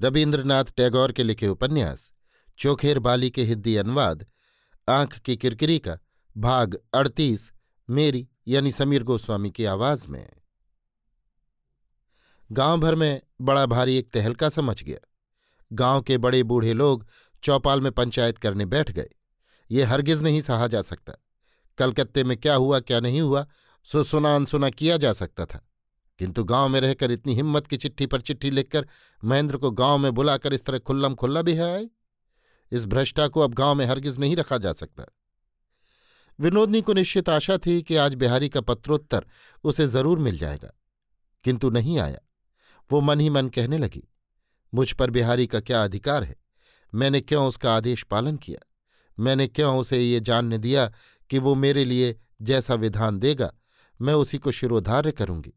रविन्द्रनाथ टैगोर के लिखे उपन्यास, चोखेर बाली के हिंदी अनुवाद, आँख की किरकिरी का भाग अड़तीस, मेरी यानी समीर गोस्वामी की आवाज़ में। गाँव भर में बड़ा भारी एक तहलका समझ गया। गाँव के बड़े बूढ़े लोग चौपाल में पंचायत करने बैठ गए। ये हरगिज नहीं सहा जा सकता। कलकत्ते में क्या हुआ, क्या नहीं हुआ, सो सुना अनसुना किया जा सकता था। किंतु गाँव में रहकर इतनी हिम्मत की चिट्ठी पर चिट्ठी लिखकर महेंद्र को गाँव में बुलाकर इस तरह खुल्लम खुल्ला भी है आई इस भ्रष्टा को अब गाँव में हरगिज नहीं रखा जा सकता। विनोदनी को निश्चित आशा थी कि आज बिहारी का पत्रोत्तर उसे ज़रूर मिल जाएगा, किंतु नहीं आया। वो मन ही मन कहने लगी, मुझ पर बिहारी का क्या अधिकार है? मैंने क्यों उसका आदेश पालन किया? मैंने क्यों उसे ये जानने दिया कि वो मेरे लिए जैसा विधान देगा, मैं उसी को शिरोधार्य करूँगी?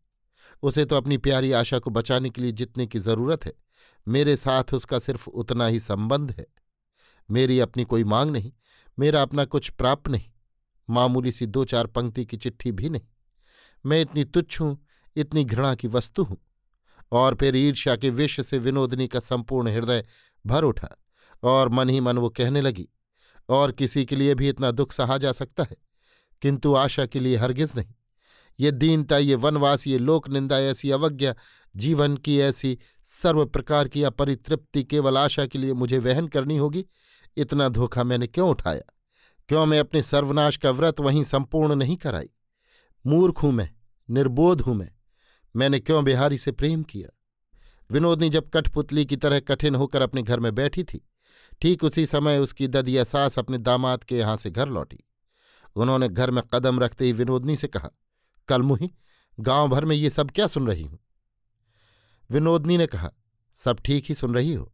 उसे तो अपनी प्यारी आशा को बचाने के लिए जितने की ज़रूरत है। मेरे साथ उसका सिर्फ़ उतना ही संबंध है। मेरी अपनी कोई मांग नहीं, मेरा अपना कुछ प्राप्त नहीं, मामूली सी दो चार पंक्ति की चिट्ठी भी नहीं। मैं इतनी तुच्छ हूँ, इतनी घृणा की वस्तु हूँ। और फिर ईर्ष्या के विष से विनोदनी का संपूर्ण हृदय भर उठा और मन ही मन वो कहने लगी, और किसी के लिए भी इतना दुख सहा जा सकता है, किंतु आशा के लिए हरगिज नहीं। ये दीनता ये वनवास, ये लोक निंदा ऐसी अवज्ञा, जीवन की ऐसी सर्व प्रकार की अपरितृप्ति, केवल आशा के लिए मुझे वहन करनी होगी। इतना धोखा मैंने क्यों उठाया? क्यों मैं अपने सर्वनाश का व्रत वहीं संपूर्ण नहीं कराई? मूर्ख हूँ मैं, निर्बोध हूँ मैं। मैंने क्यों बिहारी से प्रेम किया? विनोदनी जब कठपुतली की तरह कठिन होकर अपने घर में बैठी थी, ठीक उसी समय उसकी ददिया सास अपने दामाद के यहाँ से घर लौटी। उन्होंने घर में कदम रखते ही विनोदनी से कहा कलमुही गाँव भर में ये सब क्या सुन रही हूँ? विनोदनी ने कहा, सब ठीक ही सुन रही हो?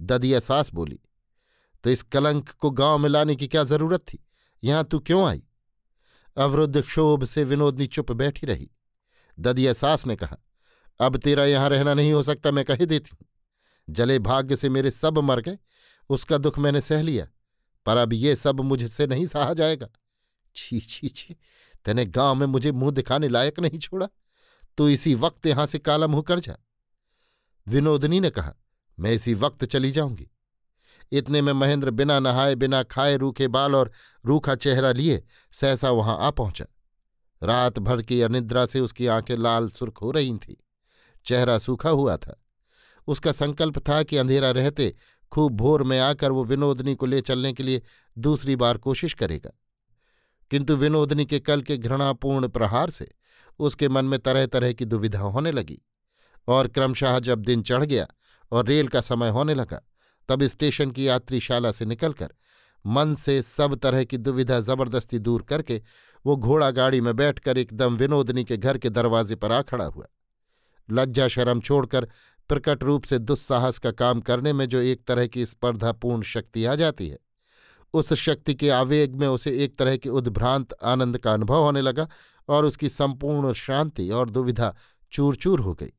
ददिया सास बोली तो इस कलंक को गाँव में लाने की क्या ज़रूरत थी? यहाँ तू क्यों आई? अवरुद्ध क्षोभ से विनोदनी चुप बैठी रही। ददिया सास ने कहा, अब तेरा यहाँ रहना नहीं हो सकता, मैं कह देती हूँ। जले भाग्य से मेरे सब मर गए, उसका दुख मैंने सह लिया, पर अब ये सब मुझसे नहीं सहा जाएगा। छी छी छी तेने गाँव में मुझे मुँह दिखाने लायक नहीं छोड़ा। तो इसी वक्त यहाँ से काला मुँह कर जा। विनोदनी ने कहा, मैं इसी वक्त चली जाऊँगी। इतने में महेंद्र बिना नहाए, बिना खाए रूखे बाल और रूखा चेहरा लिए सहसा वहाँ आ पहुँचा। रात भर की अनिद्रा से उसकी आँखें लाल सुर्ख हो रही थीं। चेहरा सूखा हुआ था। उसका संकल्प था कि अंधेरा रहते खूब भोर में आकर वो विनोदनी को ले चलने के लिए दूसरी बार कोशिश करेगा। किंतु विनोदनी के कल के घृणापूर्ण प्रहार से उसके मन में तरह तरह की दुविधा होने लगी। और क्रमशः जब दिन चढ़ गया और रेल का समय होने लगा, तब स्टेशन की यात्रीशाला से निकलकर मन से सब तरह की दुविधा ज़बरदस्ती दूर करके वो घोड़ा गाड़ी में बैठकर एकदम विनोदनी के घर के दरवाजे पर आ खड़ा हुआ। लज्जा शर्म छोड़कर प्रकट रूप से दुस्साहस का काम करने में जो एक तरह की स्पर्धापूर्ण शक्ति आ जाती है उस शक्ति के आवेग में उसे एक तरह के उद्भ्रांत आनंद का अनुभव होने लगा और उसकी संपूर्ण शांति और दुविधा चूर चूर हो गई।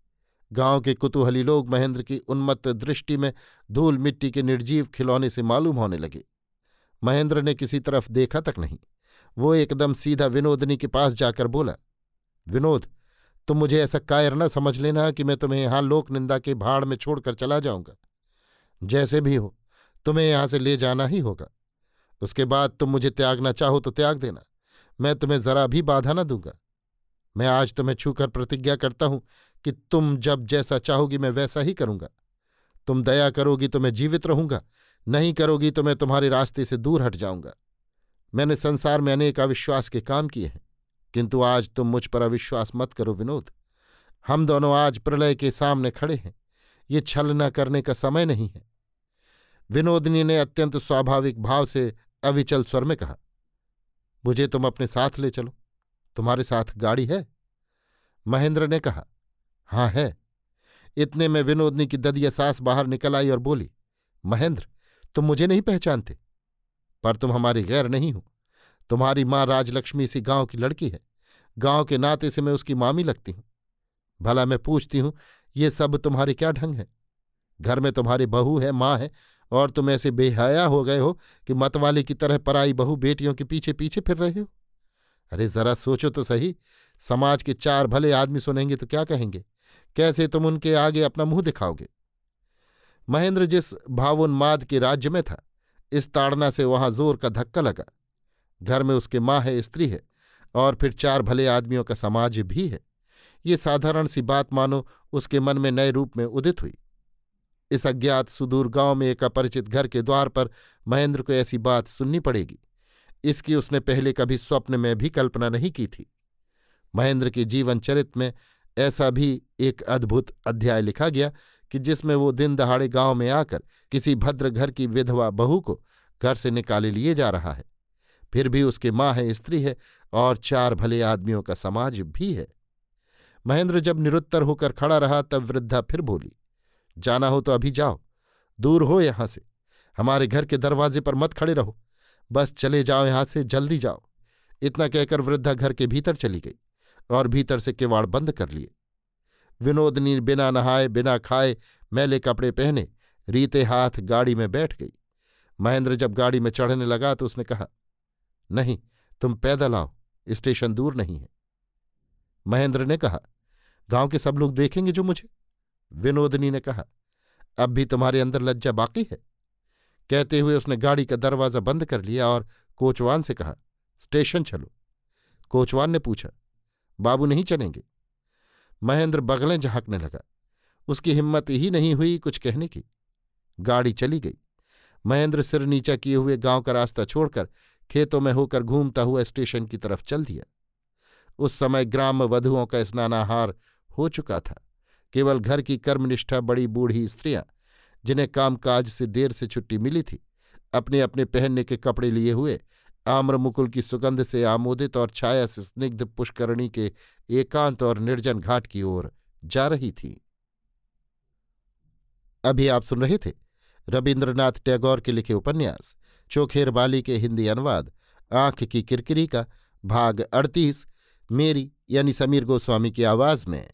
गाँव के कुतूहली लोग महेंद्र की उन्मत्त दृष्टि में धूल मिट्टी के निर्जीव खिलौने से मालूम होने लगे। महेंद्र ने किसी तरफ़ देखा तक नहीं। वो एकदम सीधा विनोदनी के पास जाकर बोला, विनोद, तुम मुझे ऐसा कायर न समझ लेना कि मैं तुम्हें यहाँ लोक निंदा के भाड़ में छोड़कर चला जाऊँगा। जैसे भी हो, तुम्हें यहाँ से ले जाना ही होगा। उसके बाद तुम मुझे त्यागना चाहो तो त्याग देना। मैं तुम्हें जरा भी बाधा न दूँगा। मैं आज तुम्हें छूकर प्रतिज्ञा करता हूँ कि तुम जब जैसा चाहोगी मैं वैसा ही करूँगा। तुम दया करोगी तो मैं जीवित रहूँगा, नहीं करोगी तो मैं तुम्हारे रास्ते से दूर हट जाऊँगा। मैंने संसार में अनेक अविश्वास के काम किए हैं, किंतु आज तुम मुझ पर अविश्वास मत करो विनोद। हम दोनों आज प्रलय के सामने खड़े हैं, ये छल न करने का समय नहीं है। विनोदनी ने अत्यंत स्वाभाविक भाव से अविचल स्वर में कहा, मुझे तुम अपने साथ ले चलो। तुम्हारे साथ गाड़ी है? महेंद्र ने कहा हाँ है। इतने में विनोदनी की ददिया सास बाहर निकल आई और बोली, महेंद्र, तुम मुझे नहीं पहचानते, पर तुम हमारी गैर नहीं हो। तुम्हारी माँ राजलक्ष्मी इसी गाँव की लड़की है। गाँव के नाते से मैं उसकी मामी लगती हूँ। भला मैं पूछती हूँ, ये सब तुम्हारे क्या ढंग है? घर में तुम्हारी बहू है, माँ है और तुम ऐसे बेहया हो गए हो कि मतवाले की तरह पराई बहू बेटियों के पीछे पीछे फिर रहे हो। अरे जरा सोचो तो सही, समाज के चार भले आदमी सुनेंगे तो क्या कहेंगे? कैसे तुम उनके आगे अपना मुँह दिखाओगे? महेंद्र जिस भावोन्माद के राज्य में था, इस ताड़ना से वहाँ ज़ोर का धक्का लगा। घर में उसके माँ है, स्त्री है, और फिर चार भले आदमियों का समाज भी है। ये साधारण सी बात मानो उसके मन में नए रूप में उदित हुई। इस अज्ञात सुदूर गाँव में एक अपरिचित घर के द्वार पर महेंद्र को ऐसी बात सुननी पड़ेगी। इसकी उसने पहले कभी स्वप्न में भी कल्पना नहीं की थी। महेंद्र के जीवन चरित में ऐसा भी एक अद्भुत अध्याय लिखा गया कि जिसमें वो दिन दहाड़े गाँव में आकर किसी भद्र घर की विधवा बहू को घर से निकाले लिए जा रहा है। फिर भी उसकी माँ है, स्त्री है और चार भले आदमियों का समाज भी है। महेंद्र जब निरुत्तर होकर खड़ा रहा तब वृद्धा फिर बोली जाना हो तो अभी जाओ। दूर हो यहाँ से। हमारे घर के दरवाजे पर मत खड़े रहो। बस चले जाओ यहाँ से, जल्दी जाओ। इतना कहकर वृद्धा घर के भीतर चली गई और भीतर से किवाड़ बंद कर लिए। विनोदनी बिना नहाए, बिना खाए, मैले कपड़े पहने, रीते हाथ गाड़ी में बैठ गई। महेंद्र जब गाड़ी में चढ़ने लगा तो उसने कहा, नहीं, तुम पैदल आओ, स्टेशन दूर नहीं है। महेंद्र ने कहा, गाँव के सब लोग देखेंगे जो मुझे? विनोदनी ने कहा, अब भी तुम्हारे अंदर लज्जा बाकी है? कहते हुए उसने गाड़ी का दरवाज़ा बंद कर लिया और कोचवान से कहा, स्टेशन चलो। कोचवान ने पूछा, बाबू नहीं चलेंगे? महेंद्र बगलें झांकने लगा, उसकी हिम्मत ही नहीं हुई कुछ कहने की। गाड़ी चली गई। महेंद्र सिर नीचा किए हुए गाँव का रास्ता छोड़कर खेतों में होकर घूमता हुआ स्टेशन की तरफ़ चल दिया। उस समय ग्राम वधुओं का स्नानाहार हो चुका था। केवल घर की कर्मनिष्ठा बड़ी बूढ़ी स्त्रियाँ, जिन्हें कामकाज से देर से छुट्टी मिली थी अपने अपने पहनने के कपड़े लिए हुए आम्र मुकुल की सुगंध से आमोदित और छाया से स्निग्ध पुष्करणी के एकांत और निर्जन घाट की ओर जा रही थी। अभी आप सुन रहे थे रविन्द्रनाथ टैगोर के लिखे उपन्यास, चोखेर बाली के हिंदी अनुवाद, आँख की किरकिरी का भाग अड़तीस, मेरी यानी समीर गोस्वामी की आवाज़ में।